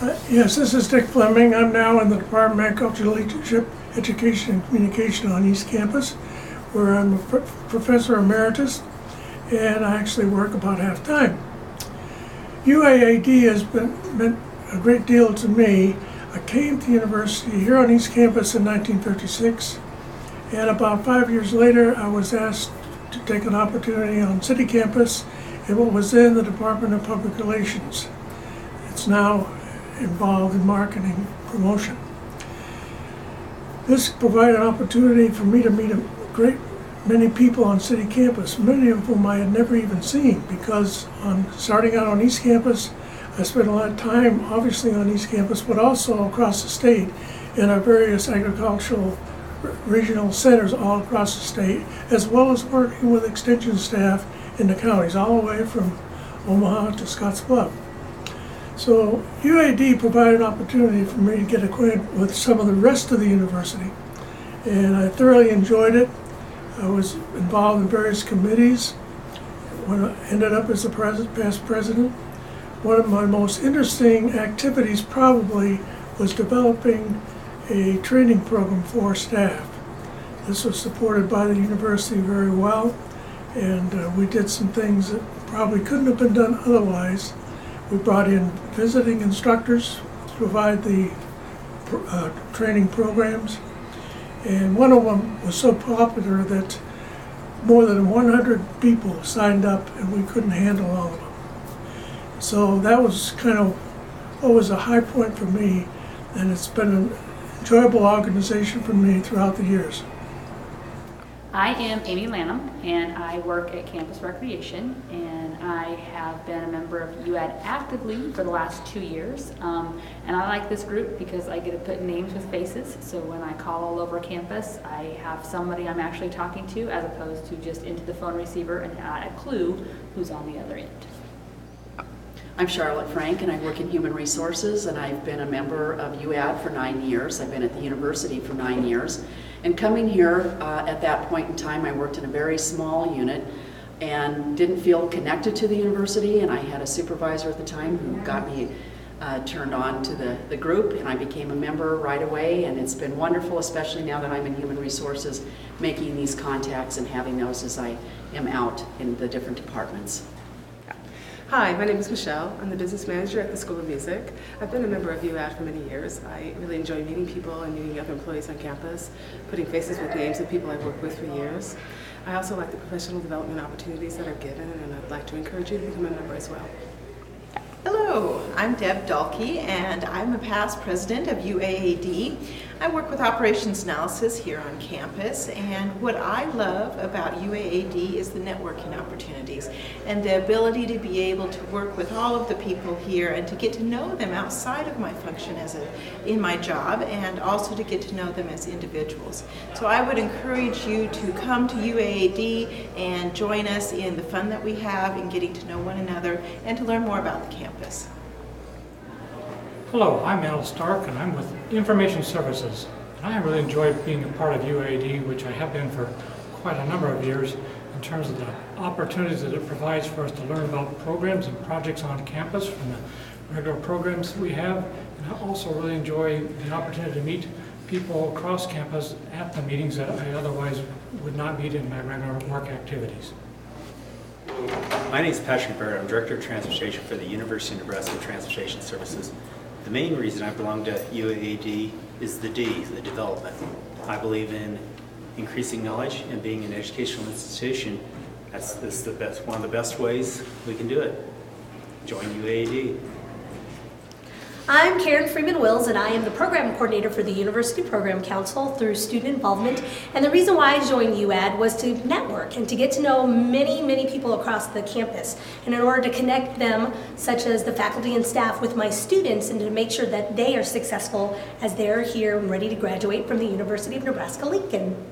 Uh, Yes, this is Dick Fleming. I'm now in the Department of Agricultural Leadership, Education and Communication on East Campus, where I'm a pro- professor emeritus, and I actually work about half-time. UAAD has been, meant a great deal to me. I came to the university here on East Campus in 1956, and about five years later, I was asked to take an opportunity on city campus in what was then the Department of Public Relations. It's now involved in marketing promotion. This provided an opportunity for me to meet a great many people on city campus, many of whom I had never even seen because on starting out on East Campus, I spent a lot of time obviously on East Campus, but also across the state in our various agricultural regional centers all across the state, as well as working with extension staff in the counties, all the way from Omaha to Scotts Bluff. So UAD provided an opportunity for me to get acquainted with some of the rest of the university, and I thoroughly enjoyed it. I was involved in various committees. When I ended up as the pres- past president, one of my most interesting activities probably was developing a training program for staff. This was supported by the university very well, and uh, we did some things that probably couldn't have been done otherwise. We brought in visiting instructors to provide the uh, training programs. And one of them was so popular that more than 100 people signed up and we couldn't handle all of them. So that was kind of always a high point for me and it's been an enjoyable organization for me throughout the years. I am Amy Lanham, and I work at Campus Recreation, and I have been a member of UAD actively for the last two years. Um, and I like this group because I get to put names with faces, so when I call all over campus, I have somebody I'm actually talking to as opposed to just into the phone receiver and not a clue who's on the other end. I'm Charlotte Frank, and I work in Human Resources, and I've been a member of UAD for nine years. I've been at the university for nine years. And coming here, uh, at that point in time, I worked in a very small unit and didn't feel connected to the university, and I had a supervisor at the time who got me uh, turned on to the, the group, and I became a member right away, and it's been wonderful, especially now that I'm in Human Resources, making these contacts and having those as I am out in the different departments. Hi, my name is Michelle. I'm the business manager at the School of Music. I've been a member of UAD for many years. I really enjoy meeting people and meeting other employees on campus, putting faces with names of people I've worked with for years. I also like the professional development opportunities that are given, and I'd like to encourage you to become a member as well. I'm Deb Dalkey, and I'm a past president of UAAD. I work with operations analysis here on campus, and what I love about UAAD is the networking opportunities and the ability to be able to work with all of the people here and to get to know them outside of my function as a in my job, and also to get to know them as individuals. So I would encourage you to come to UAAD and join us in the fun that we have in getting to know one another and to learn more about the campus. Hello, I'm Al Stark and I'm with Information Services. And I really enjoy being a part of UAD, which I have been for quite a number of years, in terms of the opportunities that it provides for us to learn about programs and projects on campus from the regular programs that we have. And I also really enjoy the opportunity to meet people across campus at the meetings that I otherwise would not meet in my regular work activities. My name is Patrick Bird. I'm Director of Transportation for the University of Nebraska Transportation Services. The main reason I belong to UAAD is the D, the development. I believe in increasing knowledge and being an educational institution. That's, that's the best, one of the best ways we can do it. Join UAAD. I'm Karen Freeman Wills, and I am the program coordinator for the University Program Council through student involvement. And the reason why I joined UAD was to network and to get to know many, many people across the campus. And in order to connect them, such as the faculty and staff, with my students, and to make sure that they are successful as they're here and ready to graduate from the University of Nebraska Lincoln.